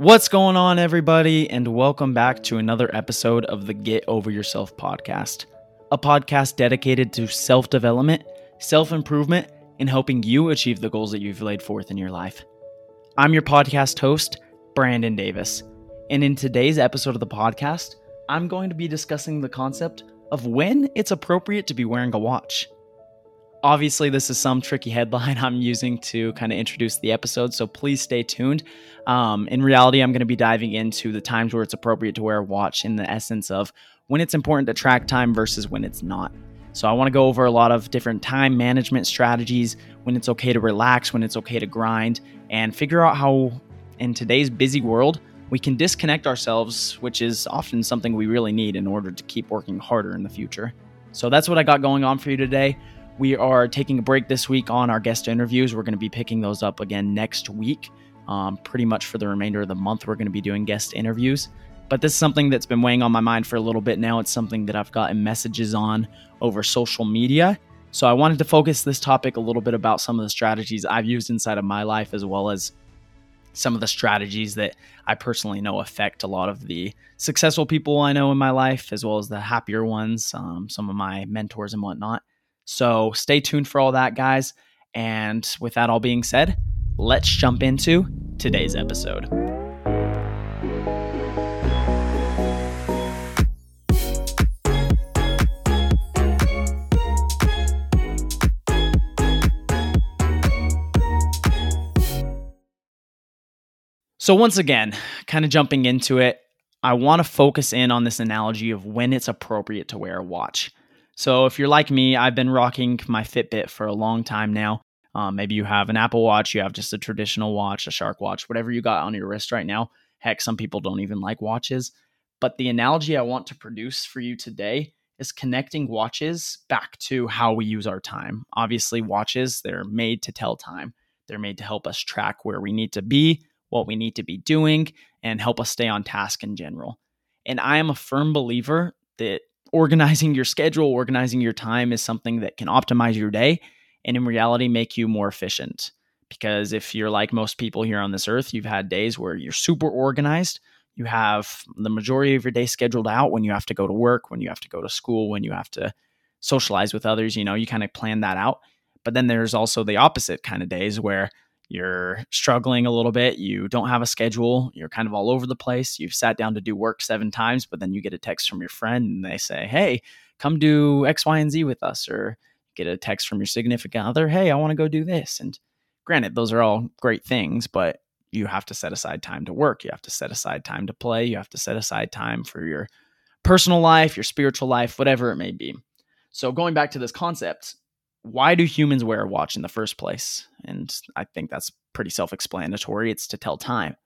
What's going on, everybody, and welcome back to another episode of the Get Over Yourself podcast, a podcast dedicated to self development, self improvement, and helping you achieve the goals that you've laid forth in your life. I'm your podcast host, Brandon Davis, and in today's episode of the podcast, I'm going to be discussing the concept of when it's appropriate to be wearing a watch. Obviously, this is some tricky headline I'm using to kind of introduce the episode, so please stay tuned. Um, in reality, I'm going to be diving into the times where it's appropriate to wear a watch in the essence of when it's important to track time versus when it's not. So, I want to go over a lot of different time management strategies, when it's okay to relax, when it's okay to grind, and figure out how, in today's busy world, we can disconnect ourselves, which is often something we really need in order to keep working harder in the future. So, that's what I got going on for you today. We are taking a break this week on our guest interviews. We're going to be picking those up again next week. Um, pretty much for the remainder of the month, we're going to be doing guest interviews. But this is something that's been weighing on my mind for a little bit now. It's something that I've gotten messages on over social media. So I wanted to focus this topic a little bit about some of the strategies I've used inside of my life, as well as some of the strategies that I personally know affect a lot of the successful people I know in my life, as well as the happier ones, um, some of my mentors and whatnot. So stay tuned for all that, guys. And with that all being said, let's jump into today's episode. So, once again, kind of jumping into it, I want to focus in on this analogy of when it's appropriate to wear a watch. So if you're like me, I've been rocking my Fitbit for a long time now. Um, maybe you have an Apple Watch, you have just a traditional watch, a Shark Watch, whatever you got on your wrist right now. Heck, some people don't even like watches. But the analogy I want to produce for you today is connecting watches back to how we use our time. Obviously, watches, they're made to tell time, they're made to help us track where we need to be, what we need to be doing, and help us stay on task in general. And I am a firm believer that organizing your schedule, organizing your time is something that can optimize your day and in reality make you more efficient. Because if you're like most people here on this earth, you've had days where you're super organized. You have the majority of your day scheduled out when you have to go to work, when you have to go to school, when you have to socialize with others. You know, you kind of plan that out. But then there's also the opposite kind of days where you're struggling a little bit, you don't have a schedule, you're kind of all over the place. You've sat down to do work seven times, but then you get a text from your friend and they say, Hey, come do X, Y, and Z with us. Or get a text from your significant other, Hey, I want to go do this. And granted, those are all great things, but you have to set aside time to work. You have to set aside time to play. You have to set aside time for your personal life, your spiritual life, whatever it may be. So, going back to this concept, why do humans wear a watch in the first place? And I think that's pretty self explanatory. It's to tell time.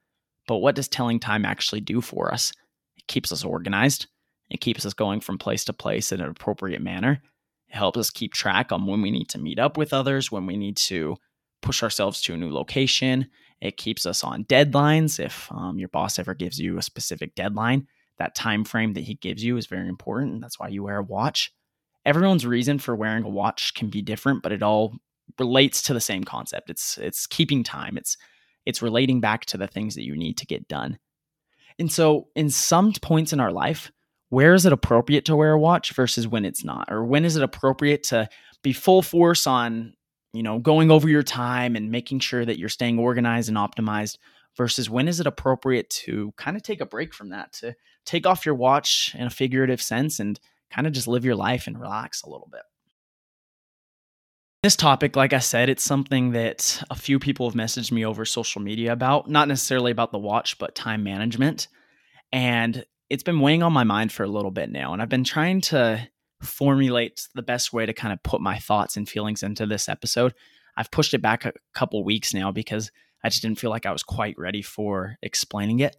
But what does telling time actually do for us? It keeps us organized, it keeps us going from place to place in an appropriate manner. It helps us keep track on when we need to meet up with others, when we need to push ourselves to a new location. It keeps us on deadlines. If um, your boss ever gives you a specific deadline, that time frame that he gives you is very important. That's why you wear a watch everyone's reason for wearing a watch can be different, but it all relates to the same concept. It's it's keeping time. It's it's relating back to the things that you need to get done. And so in some points in our life, where is it appropriate to wear a watch versus when it's not? Or when is it appropriate to be full force on, you know, going over your time and making sure that you're staying organized and optimized versus when is it appropriate to kind of take a break from that, to take off your watch in a figurative sense and kind of just live your life and relax a little bit. This topic, like I said, it's something that a few people have messaged me over social media about, not necessarily about the watch, but time management. And it's been weighing on my mind for a little bit now. And I've been trying to formulate the best way to kind of put my thoughts and feelings into this episode. I've pushed it back a couple weeks now because I just didn't feel like I was quite ready for explaining it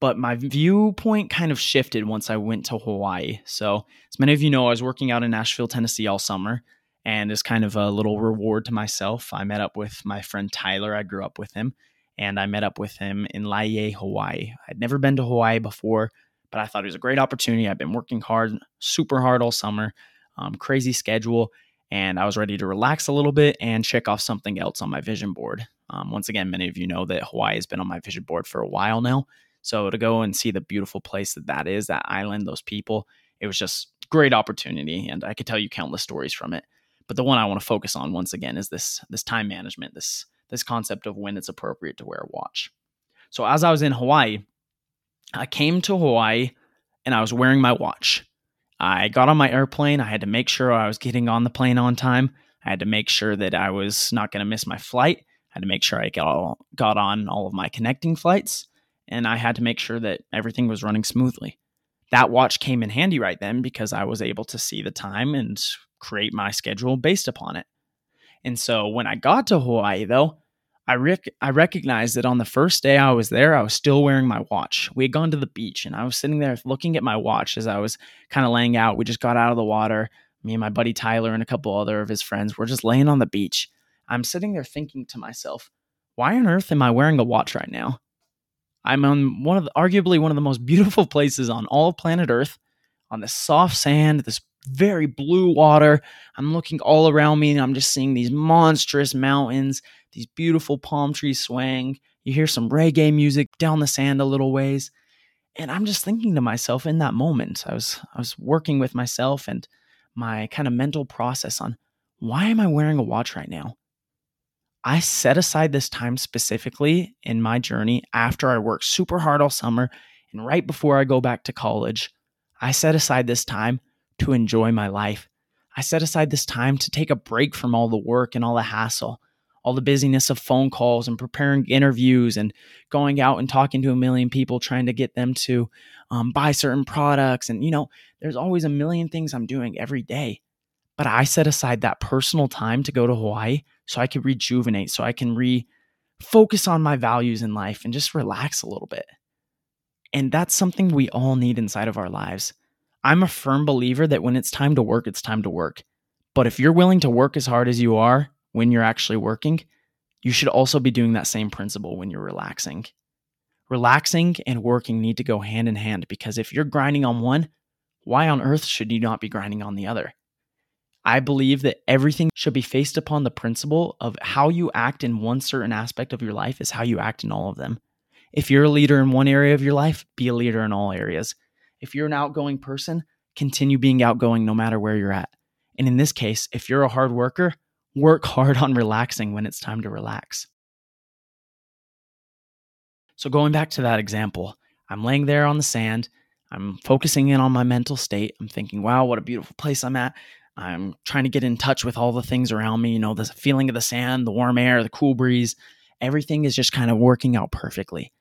but my viewpoint kind of shifted once I went to Hawaii. So, as many of you know, I was working out in Nashville, Tennessee all summer, and as kind of a little reward to myself, I met up with my friend Tyler. I grew up with him, and I met up with him in Laie, Hawaii. I'd never been to Hawaii before, but I thought it was a great opportunity. I've been working hard, super hard all summer, um, crazy schedule, and I was ready to relax a little bit and check off something else on my vision board. Um, once again, many of you know that Hawaii has been on my vision board for a while now. So to go and see the beautiful place that that is, that island, those people, it was just great opportunity, and I could tell you countless stories from it. But the one I want to focus on once again is this this time management, this this concept of when it's appropriate to wear a watch. So as I was in Hawaii, I came to Hawaii and I was wearing my watch. I got on my airplane. I had to make sure I was getting on the plane on time. I had to make sure that I was not going to miss my flight. I had to make sure I got, all, got on all of my connecting flights. And I had to make sure that everything was running smoothly. That watch came in handy right then because I was able to see the time and create my schedule based upon it. And so when I got to Hawaii, though, I rec- I recognized that on the first day I was there, I was still wearing my watch. We had gone to the beach, and I was sitting there looking at my watch as I was kind of laying out. We just got out of the water. Me and my buddy Tyler and a couple other of his friends were just laying on the beach. I'm sitting there thinking to myself, why on earth am I wearing a watch right now? I'm on one of the, arguably one of the most beautiful places on all planet Earth, on this soft sand, this very blue water. I'm looking all around me and I'm just seeing these monstrous mountains these beautiful palm trees swaying. You hear some reggae music down the sand a little ways. And I'm just thinking to myself in that moment, I was I was working with myself and my kind of mental process on why am I wearing a watch right now? I set aside this time specifically in my journey after I worked super hard all summer and right before I go back to college. I set aside this time to enjoy my life. I set aside this time to take a break from all the work and all the hassle all the busyness of phone calls and preparing interviews and going out and talking to a million people trying to get them to um, buy certain products and you know there's always a million things i'm doing every day but i set aside that personal time to go to hawaii so i could rejuvenate so i can refocus on my values in life and just relax a little bit and that's something we all need inside of our lives i'm a firm believer that when it's time to work it's time to work but if you're willing to work as hard as you are when you're actually working, you should also be doing that same principle when you're relaxing. Relaxing and working need to go hand in hand because if you're grinding on one, why on earth should you not be grinding on the other? I believe that everything should be faced upon the principle of how you act in one certain aspect of your life is how you act in all of them. If you're a leader in one area of your life, be a leader in all areas. If you're an outgoing person, continue being outgoing no matter where you're at. And in this case, if you're a hard worker, work hard on relaxing when it's time to relax. So, going back to that example, I'm laying there on the sand. I'm focusing in on my mental state. I'm thinking, wow, what a beautiful place I'm at. I'm trying to get in touch with all the things around me, you know, the feeling of the sand, the warm air, the cool breeze. Everything is just kind of working out perfectly.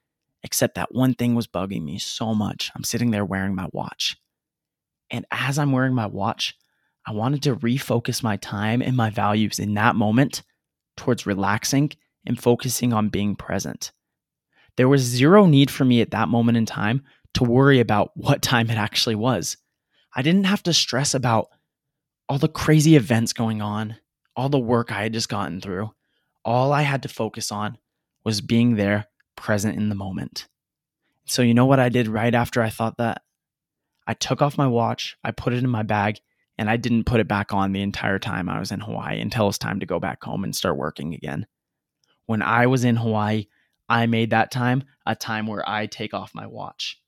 Except that one thing was bugging me so much. I'm sitting there wearing my watch. And as I'm wearing my watch, I wanted to refocus my time and my values in that moment towards relaxing and focusing on being present. There was zero need for me at that moment in time to worry about what time it actually was. I didn't have to stress about all the crazy events going on, all the work I had just gotten through. All I had to focus on was being there, present in the moment. So, you know what I did right after I thought that? I took off my watch, I put it in my bag, and I didn't put it back on the entire time I was in Hawaii until it's time to go back home and start working again. When I was in Hawaii, I made that time a time where I take off my watch.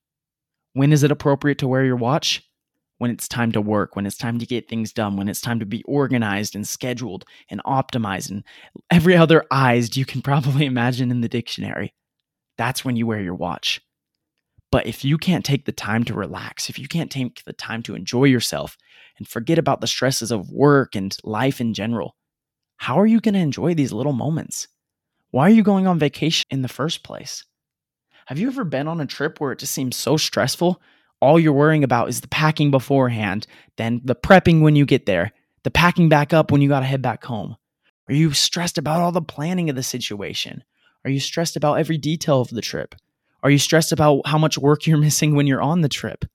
When is it appropriate to wear your watch? When it's time to work, when it's time to get things done, when it's time to be organized and scheduled and optimized and every other eyes you can probably imagine in the dictionary. That's when you wear your watch. But if you can't take the time to relax, if you can't take the time to enjoy yourself and forget about the stresses of work and life in general, how are you going to enjoy these little moments? Why are you going on vacation in the first place? Have you ever been on a trip where it just seems so stressful? All you're worrying about is the packing beforehand, then the prepping when you get there, the packing back up when you got to head back home. Are you stressed about all the planning of the situation? Are you stressed about every detail of the trip? Are you stressed about how much work you're missing when you're on the trip?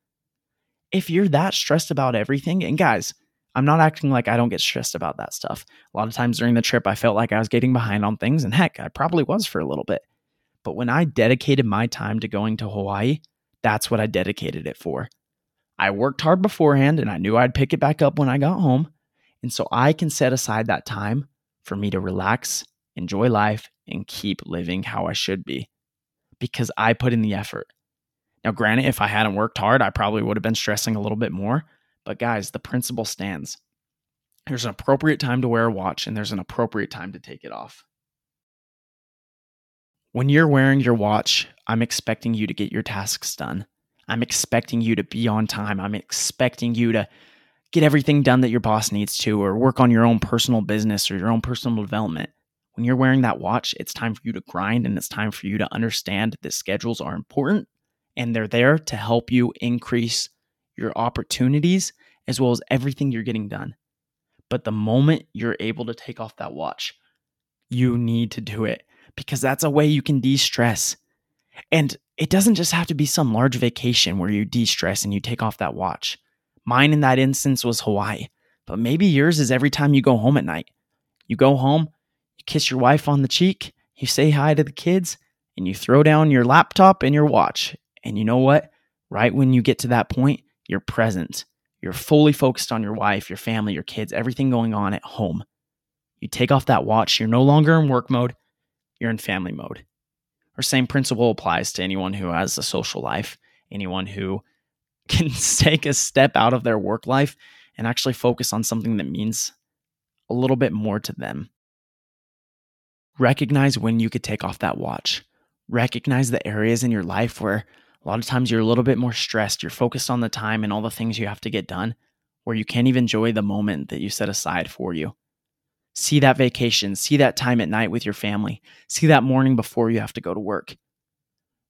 If you're that stressed about everything, and guys, I'm not acting like I don't get stressed about that stuff. A lot of times during the trip, I felt like I was getting behind on things, and heck, I probably was for a little bit. But when I dedicated my time to going to Hawaii, that's what I dedicated it for. I worked hard beforehand and I knew I'd pick it back up when I got home. And so I can set aside that time for me to relax, enjoy life, and keep living how I should be because I put in the effort. Now, granted, if I hadn't worked hard, I probably would have been stressing a little bit more. But guys, the principle stands. There's an appropriate time to wear a watch, and there's an appropriate time to take it off. When you're wearing your watch, I'm expecting you to get your tasks done. I'm expecting you to be on time. I'm expecting you to get everything done that your boss needs to, or work on your own personal business or your own personal development. When you're wearing that watch, it's time for you to grind and it's time for you to understand that schedules are important and they're there to help you increase your opportunities as well as everything you're getting done. But the moment you're able to take off that watch, you need to do it because that's a way you can de stress. And it doesn't just have to be some large vacation where you de stress and you take off that watch. Mine in that instance was Hawaii, but maybe yours is every time you go home at night. You go home, you kiss your wife on the cheek, you say hi to the kids, and you throw down your laptop and your watch. And you know what? Right when you get to that point, you're present. You're fully focused on your wife, your family, your kids, everything going on at home. You take off that watch, you're no longer in work mode, you're in family mode. Or same principle applies to anyone who has a social life, anyone who can take a step out of their work life and actually focus on something that means a little bit more to them. Recognize when you could take off that watch. Recognize the areas in your life where a lot of times you're a little bit more stressed. You're focused on the time and all the things you have to get done, where you can't even enjoy the moment that you set aside for you. See that vacation, see that time at night with your family, see that morning before you have to go to work.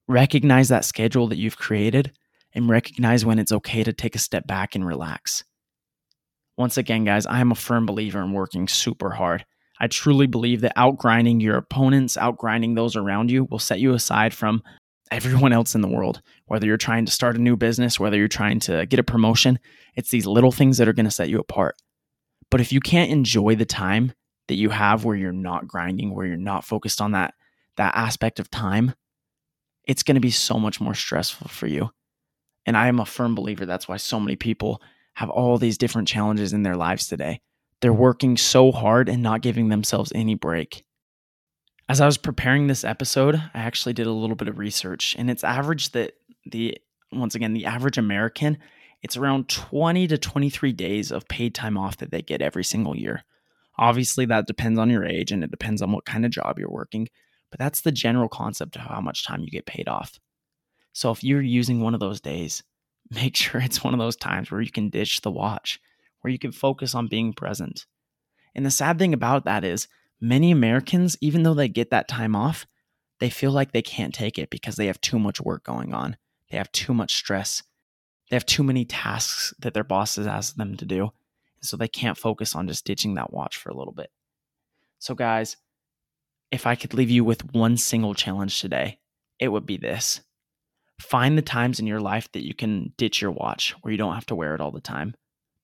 Recognize that schedule that you've created and recognize when it's okay to take a step back and relax. Once again, guys, I am a firm believer in working super hard. I truly believe that outgrinding your opponents, outgrinding those around you, will set you aside from everyone else in the world. Whether you're trying to start a new business, whether you're trying to get a promotion, it's these little things that are going to set you apart. But if you can't enjoy the time that you have where you're not grinding, where you're not focused on that that aspect of time, it's going to be so much more stressful for you. And I am a firm believer that's why so many people have all these different challenges in their lives today. They're working so hard and not giving themselves any break. As I was preparing this episode, I actually did a little bit of research, and it's average that the once again, the average American, it's around 20 to 23 days of paid time off that they get every single year. Obviously, that depends on your age and it depends on what kind of job you're working, but that's the general concept of how much time you get paid off. So if you're using one of those days, make sure it's one of those times where you can ditch the watch, where you can focus on being present. And the sad thing about that is, many Americans, even though they get that time off, they feel like they can't take it because they have too much work going on. They have too much stress. They have too many tasks that their bosses ask them to do. So they can't focus on just ditching that watch for a little bit. So, guys, if I could leave you with one single challenge today, it would be this find the times in your life that you can ditch your watch where you don't have to wear it all the time,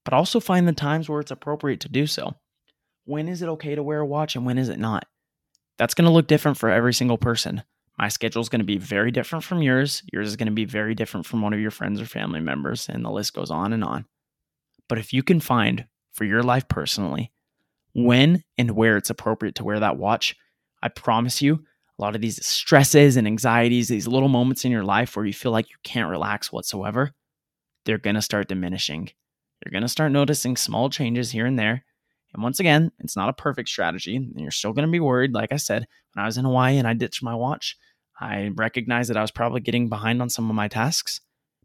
but also find the times where it's appropriate to do so when is it okay to wear a watch and when is it not? That's going to look different for every single person. My schedule is going to be very different from yours. Yours is going to be very different from one of your friends or family members, and the list goes on and on. But if you can find for your life personally when and where it's appropriate to wear that watch, I promise you, a lot of these stresses and anxieties, these little moments in your life where you feel like you can't relax whatsoever, they're going to start diminishing. You're going to start noticing small changes here and there and once again, it's not a perfect strategy. And you're still going to be worried. Like I said, when I was in Hawaii and I ditched my watch, I recognized that I was probably getting behind on some of my tasks.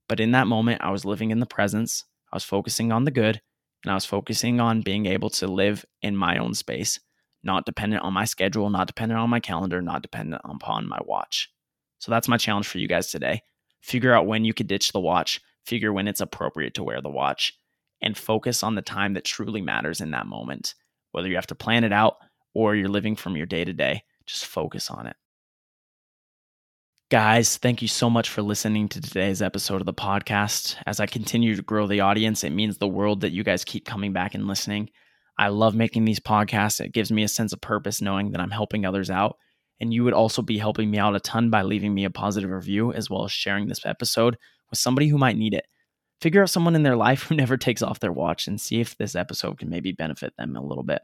But in that moment, I was living in the presence. I was focusing on the good and I was focusing on being able to live in my own space, not dependent on my schedule, not dependent on my calendar, not dependent upon my watch. So that's my challenge for you guys today. Figure out when you could ditch the watch, figure when it's appropriate to wear the watch, and focus on the time that truly matters in that moment. Whether you have to plan it out or you're living from your day to day, just focus on it. Guys, thank you so much for listening to today's episode of the podcast. As I continue to grow the audience, it means the world that you guys keep coming back and listening. I love making these podcasts. It gives me a sense of purpose knowing that I'm helping others out. And you would also be helping me out a ton by leaving me a positive review as well as sharing this episode with somebody who might need it. Figure out someone in their life who never takes off their watch and see if this episode can maybe benefit them a little bit.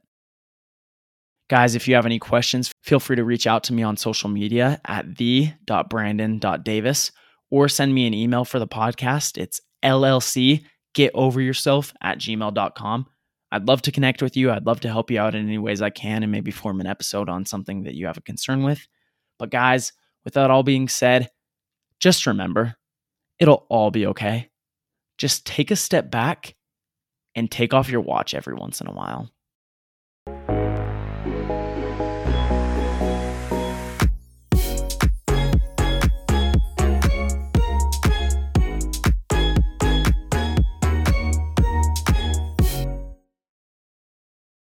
Guys, if you have any questions, feel free to reach out to me on social media at the.brandon.davis or send me an email for the podcast. It's llc get over yourself at gmail.com. I'd love to connect with you. I'd love to help you out in any ways I can and maybe form an episode on something that you have a concern with. But guys, with that all being said, just remember it'll all be okay. Just take a step back and take off your watch every once in a while.